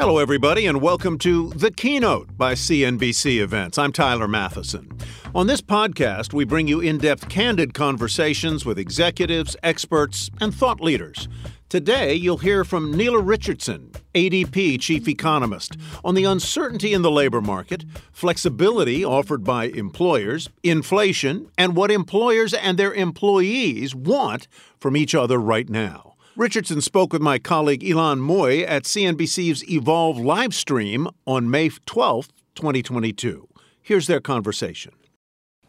Hello, everybody, and welcome to The Keynote by CNBC Events. I'm Tyler Mathisen. On this podcast, we bring you in depth, candid conversations with executives, experts, and thought leaders. Today, you'll hear from Nela Richardson, ADP chief economist, on the uncertainty in the labor market, flexibility offered by employers, inflation, and what employers and their employees want from each other right now. Richardson spoke with my colleague Ylan Mui at CNBC's Evolve live stream on May 12, 2022. Here's their conversation.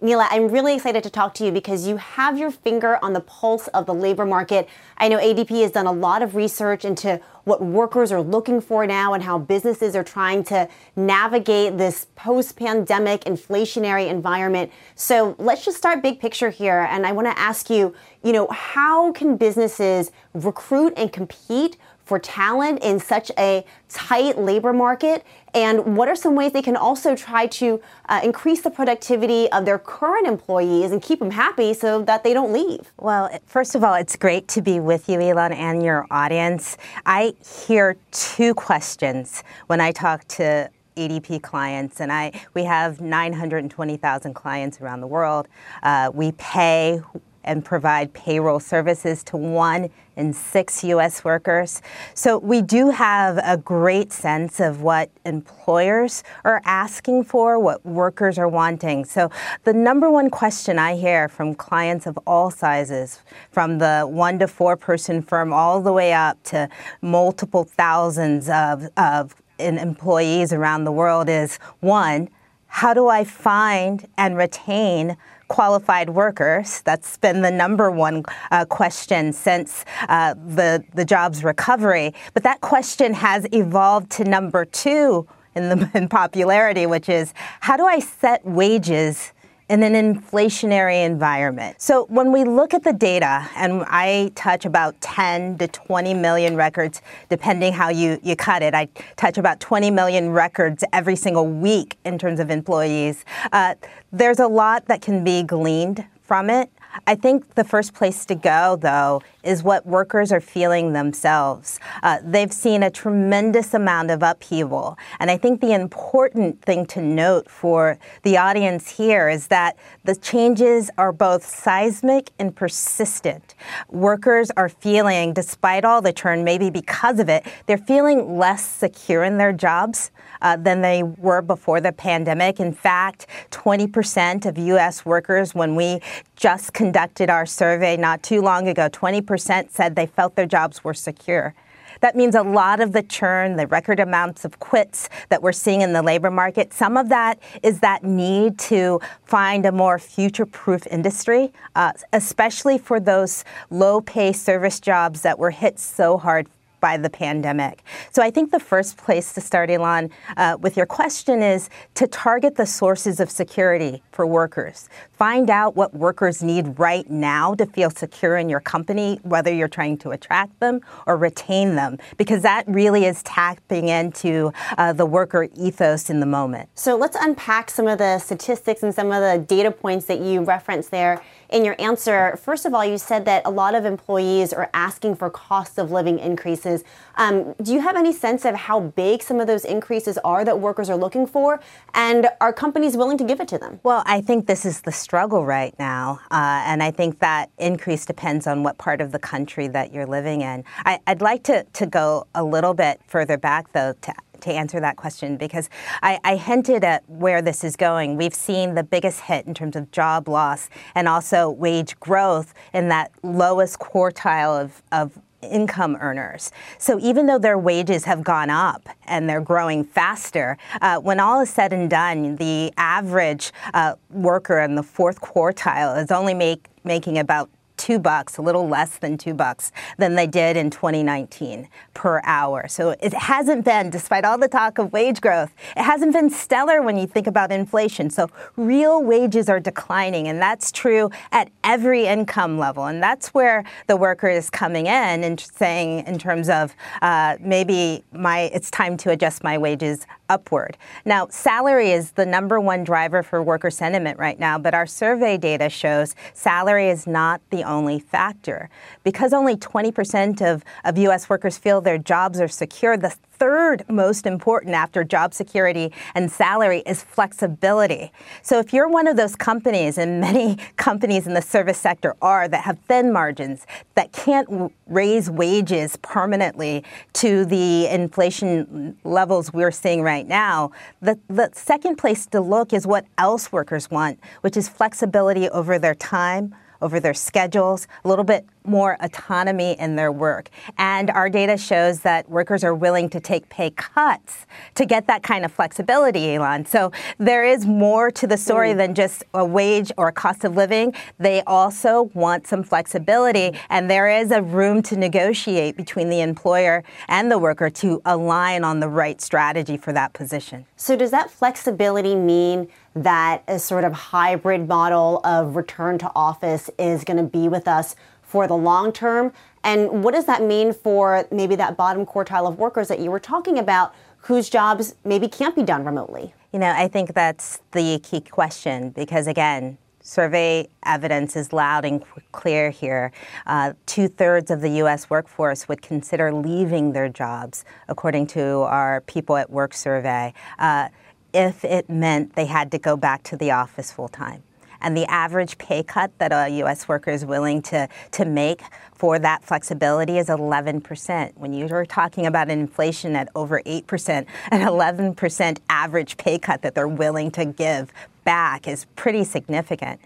Nela, I'm really excited to talk to you because you have your finger on the pulse of the labor market. I know ADP has done a lot of research into what workers are looking for now and how businesses are trying to navigate this post pandemic inflationary environment. So let's just start big picture here. And I want to ask you, you know, how can businesses recruit and compete for talent in such a tight labor market? And what are some ways they can also try to uh, increase the productivity of their current employees and keep them happy so that they don't leave? Well, first of all, it's great to be with you, Ylan, and your audience. I hear two questions when I talk to ADP clients, and I we have 920,000 clients around the world. Uh, we pay and provide payroll services to one in six U.S. workers. So we do have a great sense of what employers are asking for, what workers are wanting. So the number one question I hear from clients of all sizes, from the one to four person firm all the way up to multiple thousands of, of employees around the world is one, how do I find and retain qualified workers. That's been the number one uh, question since uh, the, the jobs recovery. But that question has evolved to number two in, the, in popularity, which is how do I set wages in an inflationary environment. So when we look at the data, and I touch about 10 to 20 million records, depending how you, you cut it, I touch about 20 million records every single week in terms of employees. Uh, there's a lot that can be gleaned from it. I think the first place to go, though, is what workers are feeling themselves. Uh, they've seen a tremendous amount of upheaval. And I think the important thing to note for the audience here is that the changes are both seismic and persistent. Workers are feeling, despite all the churn, maybe because of it, they're feeling less secure in their jobs uh, than they were before the pandemic. In fact, 20% of U.S. workers, when we just conducted our survey not too long ago, 20% said they felt their jobs were secure. That means a lot of the churn, the record amounts of quits that we're seeing in the labor market, some of that is that need to find a more future proof industry, uh, especially for those low pay service jobs that were hit so hard by the pandemic. So I think the first place to start, Ylan, uh, with your question is to target the sources of security for workers. Find out what workers need right now to feel secure in your company, whether you're trying to attract them or retain them, because that really is tapping into uh, the worker ethos in the moment. So let's unpack some of the statistics and some of the data points that you referenced there in your answer, first of all, you said that a lot of employees are asking for cost of living increases. Um, do you have any sense of how big some of those increases are that workers are looking for? And are companies willing to give it to them? Well, I think this is the struggle right now. Uh, and I think that increase depends on what part of the country that you're living in. I, would like to, to go a little bit further back, though, to to answer that question because I, I, hinted at where this is going. We've seen the biggest hit in terms of job loss and also wage growth in that lowest quartile of, of income earners. So even though their wages have gone up and they're growing faster, uh, when all is said and done, the average uh, worker in the fourth quartile is only make, making about two bucks, a little less than two bucks, than they did in 2019 per hour. So it hasn't been, despite all the talk of wage growth, it hasn't been stellar when you think about inflation. So real wages are declining, and that's true at every income level. And that's where the worker is coming in and saying, in terms of uh, maybe my it's time to adjust my wages upward. Now, salary is the number one driver for worker sentiment right now, but our survey data shows salary is not the only factor. Because only 20% of, of U.S. workers feel their jobs are secure, the third most important after job security and salary is flexibility. So if you're one of those companies, and many companies in the service sector are, that have thin margins, that can't raise wages permanently to the inflation levels we're seeing right now, the, the second place to look is what else workers want, which is flexibility over their time, over their schedules, a little bit more autonomy in their work. And our data shows that workers are willing to take pay cuts to get that kind of flexibility, Ylan. So there is more to the story mm. than just a wage or a cost of living. They also want some flexibility, and there is a room to negotiate between the employer and the worker to align on the right strategy for that position. So does that flexibility mean that a sort of hybrid model of return to office is going to be with us for the long term? And what does that mean for maybe that bottom quartile of workers that you were talking about whose jobs maybe can't be done remotely? You know, I think that's the key question because, again, survey evidence is loud and clear here. Uh, Two thirds of the U.S. workforce would consider leaving their jobs, according to our People at Work survey, uh, if it meant they had to go back to the office full time and the average pay cut that a U.S. worker is willing to, to make for that flexibility is 11%. When you're talking about an inflation at over 8%, an 11% average pay cut that they're willing to give back is pretty significant.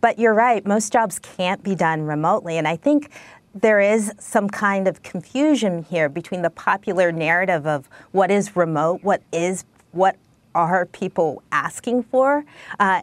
But you're right, most jobs can't be done remotely. And I think there is some kind of confusion here between the popular narrative of what is remote, what is what are people asking for, uh,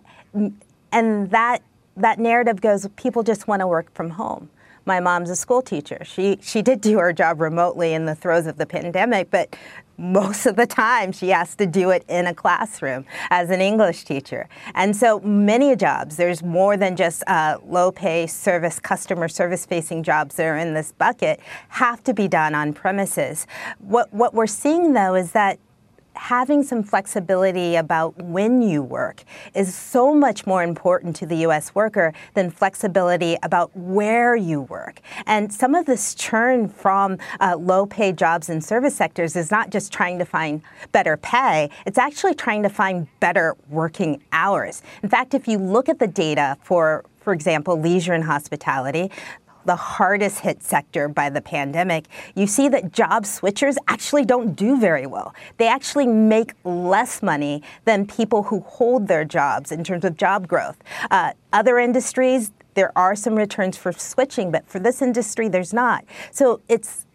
and that that narrative goes people just want to work from home. My mom's a school teacher. She she did do her job remotely in the throes of the pandemic but most of the time she has to do it in a classroom as an english teacher. And so many jobs there's more than just uh, low pay service customer service facing jobs that are in this bucket have to be done on premises. What what we're seeing though is that having some flexibility about when you work is so much more important to the U.S. worker than flexibility about where you work. And some of this churn from uh, low paid jobs in service sectors is not just trying to find better pay, it's actually trying to find better working hours. In fact, if you look at the data for for example, leisure and hospitality, the hardest hit sector by the pandemic, you see that job switchers actually don't do very well. They actually make less money than people who hold their jobs in terms of job growth. Uh, other industries, there are some returns for switching, but for this industry, there's not. So it's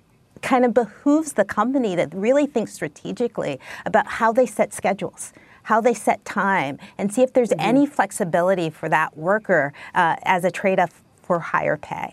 kind of behooves the company to really think strategically about how they set schedules how they set time and see if there's mm-hmm. any flexibility for that worker uh, as a trade off for higher pay.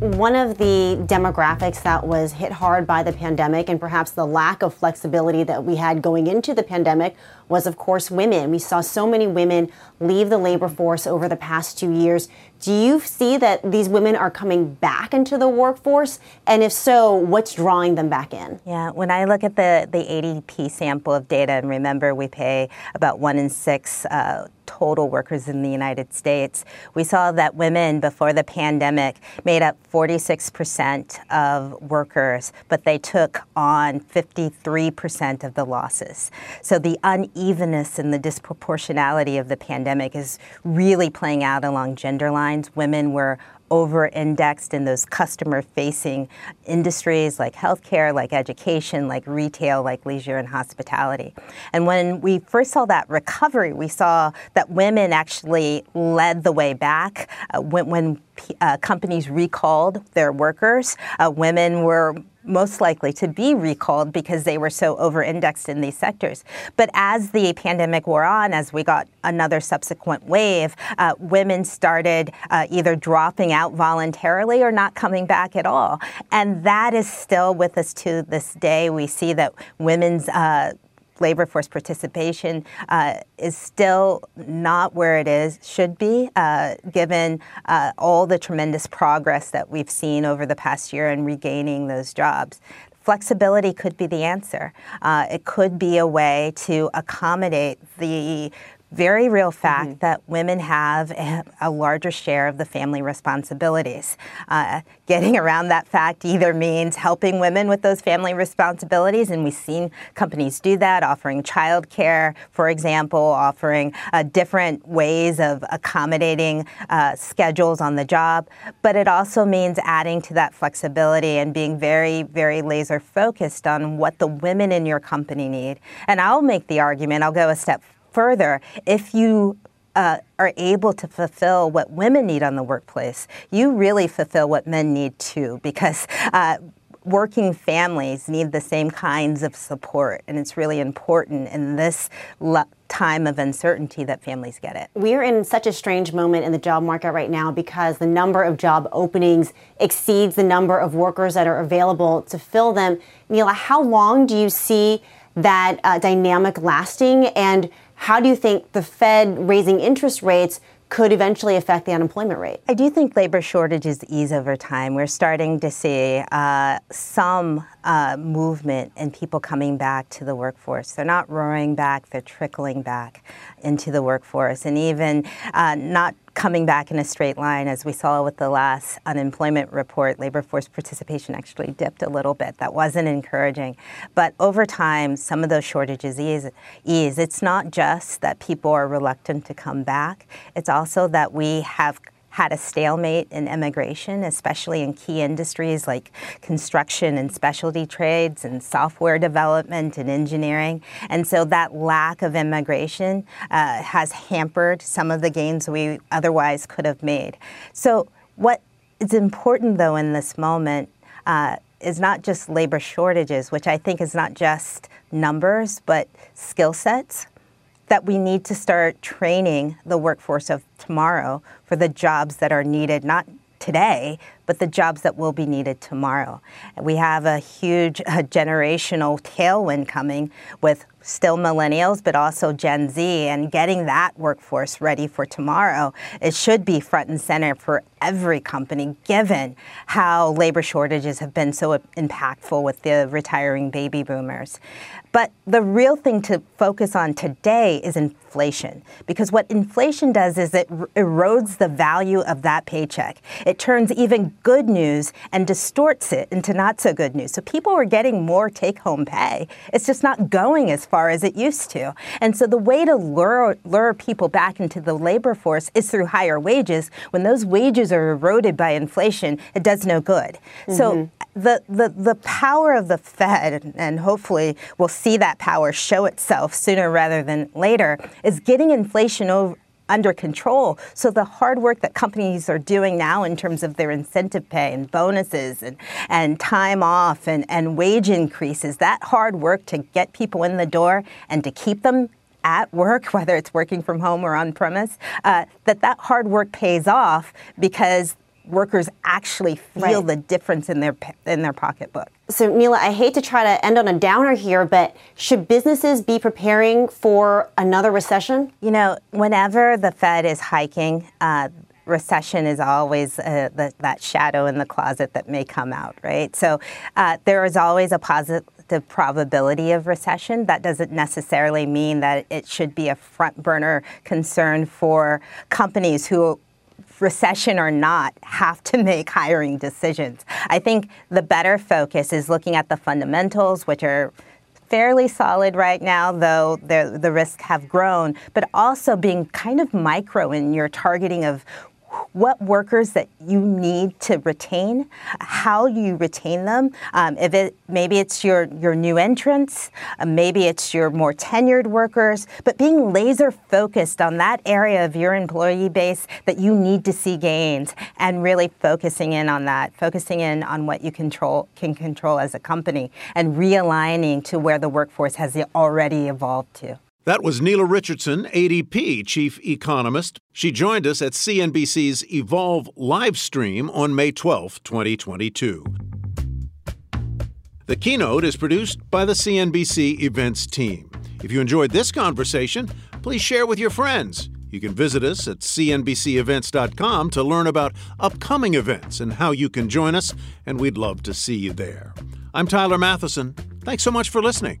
One of the demographics that was hit hard by the pandemic and perhaps the lack of flexibility that we had going into the pandemic was, of course, women. We saw so many women leave the labor force over the past two years. Do you see that these women are coming back into the workforce? And if so, what's drawing them back in? Yeah, when I look at the, the ADP sample of data, and remember we pay about one in six uh, total workers in the United States, we saw that women before the pandemic made up 46% of workers, but they took on 53% of the losses. So the unevenness and the disproportionality of the pandemic is really playing out along gender lines lines. Women were over indexed in those customer facing industries like healthcare, like education, like retail, like leisure and hospitality. And when we first saw that recovery, we saw that women actually led the way back. Uh, when, when uh, companies recalled their workers, uh, women were most likely to be recalled because they were so over indexed in these sectors. But as the pandemic wore on, as we got another subsequent wave, uh, women started uh, either dropping out voluntarily or not coming back at all. And that is still with us to this day. We see that women's uh, labor force participation uh, is still not where it is should be, uh, given uh, all the tremendous progress that we've seen over the past year in regaining those jobs. Flexibility could be the answer. Uh, it could be a way to accommodate the very real fact mm-hmm. that women have a, a, larger share of the family responsibilities. Uh, getting around that fact either means helping women with those family responsibilities, and we've seen companies do that, offering childcare, for example, offering uh, different ways of accommodating uh, schedules on the job. But it also means adding to that flexibility and being very, very laser focused on what the women in your company need. And I'll make the argument, I'll go a step further, if you uh, are able to fulfill what women need on the workplace, you really fulfill what men need too, because uh, working families need the same kinds of support, and it's really important in this time of uncertainty that families get it. We're in such a strange moment in the job market right now because the number of job openings exceeds the number of workers that are available to fill them. Nela, how long do you see that uh, dynamic lasting and how do you think the Fed raising interest rates could eventually affect the unemployment rate? I do think labor shortages ease over time. We're starting to see uh, some uh, movement and people coming back to the workforce. They're not roaring back, they're trickling back into the workforce. And even uh, not coming back in a straight line, as we saw with the last unemployment report, labor force participation actually dipped a little bit. That wasn't encouraging. But over time, some of those shortages ease. ease. It's not just that people are reluctant to come back, it's also that we have had a stalemate in immigration, especially in key industries like construction and specialty trades and software development and engineering. And so that lack of immigration uh, has hampered some of the gains we otherwise could have made. So, what is important though in this moment uh, is not just labor shortages, which I think is not just numbers, but skill sets that we need to start training the workforce of tomorrow for the jobs that are needed, not today, but the jobs that will be needed tomorrow. We have a huge uh, generational tailwind coming with still millennials, but also Gen Z, and getting that workforce ready for tomorrow. It should be front and center for every company, given how labor shortages have been so impactful with the retiring baby boomers. But the real thing to focus on today is inflation, because what inflation does is it erodes the value of that paycheck. It turns even good news and distorts it into not so good news. So people are getting more take home pay. It's just not going as far as it used to. And so the way to lure, lure people back into the labor force is through higher wages. When those wages are eroded by inflation, it does no good. Mm-hmm. So the, the, the power of the Fed, and hopefully we'll see that power show itself sooner rather than later, is getting inflation over, under control. So the hard work that companies are doing now in terms of their incentive pay and bonuses and, and time off and, and wage increases, that hard work to get people in the door and to keep them at work, whether it's working from home or on premise, uh, that that hard work pays off because workers actually feel right. the difference in their in their pocketbook. So Nela, I hate to try to end on a downer here, but should businesses be preparing for another recession? You know, whenever the Fed is hiking, uh, recession is always uh, the, that shadow in the closet that may come out, right? So uh, there is always a positive the probability of recession. That doesn't necessarily mean that it should be a front burner concern for companies who recession or not, have to make hiring decisions. I think the better focus is looking at the fundamentals, which are fairly solid right now, though the, the risks have grown, but also being kind of micro in your targeting of what workers that you need to retain, how you retain them. Um, if it maybe it's your your new entrants, uh, maybe it's your more tenured workers, but being laser focused on that area of your employee base that you need to see gains and really focusing in on that, focusing in on what you control can control as a company and realigning to where the workforce has already evolved to. That was Nela Richardson, ADP chief economist. She joined us at CNBC's Evolve live stream on May 12, 2022. The keynote is produced by the CNBC events team. If you enjoyed this conversation, please share with your friends. You can visit us at cnbcevents.com to learn about upcoming events and how you can join us, and we'd love to see you there. I'm Tyler Mathisen. Thanks so much for listening.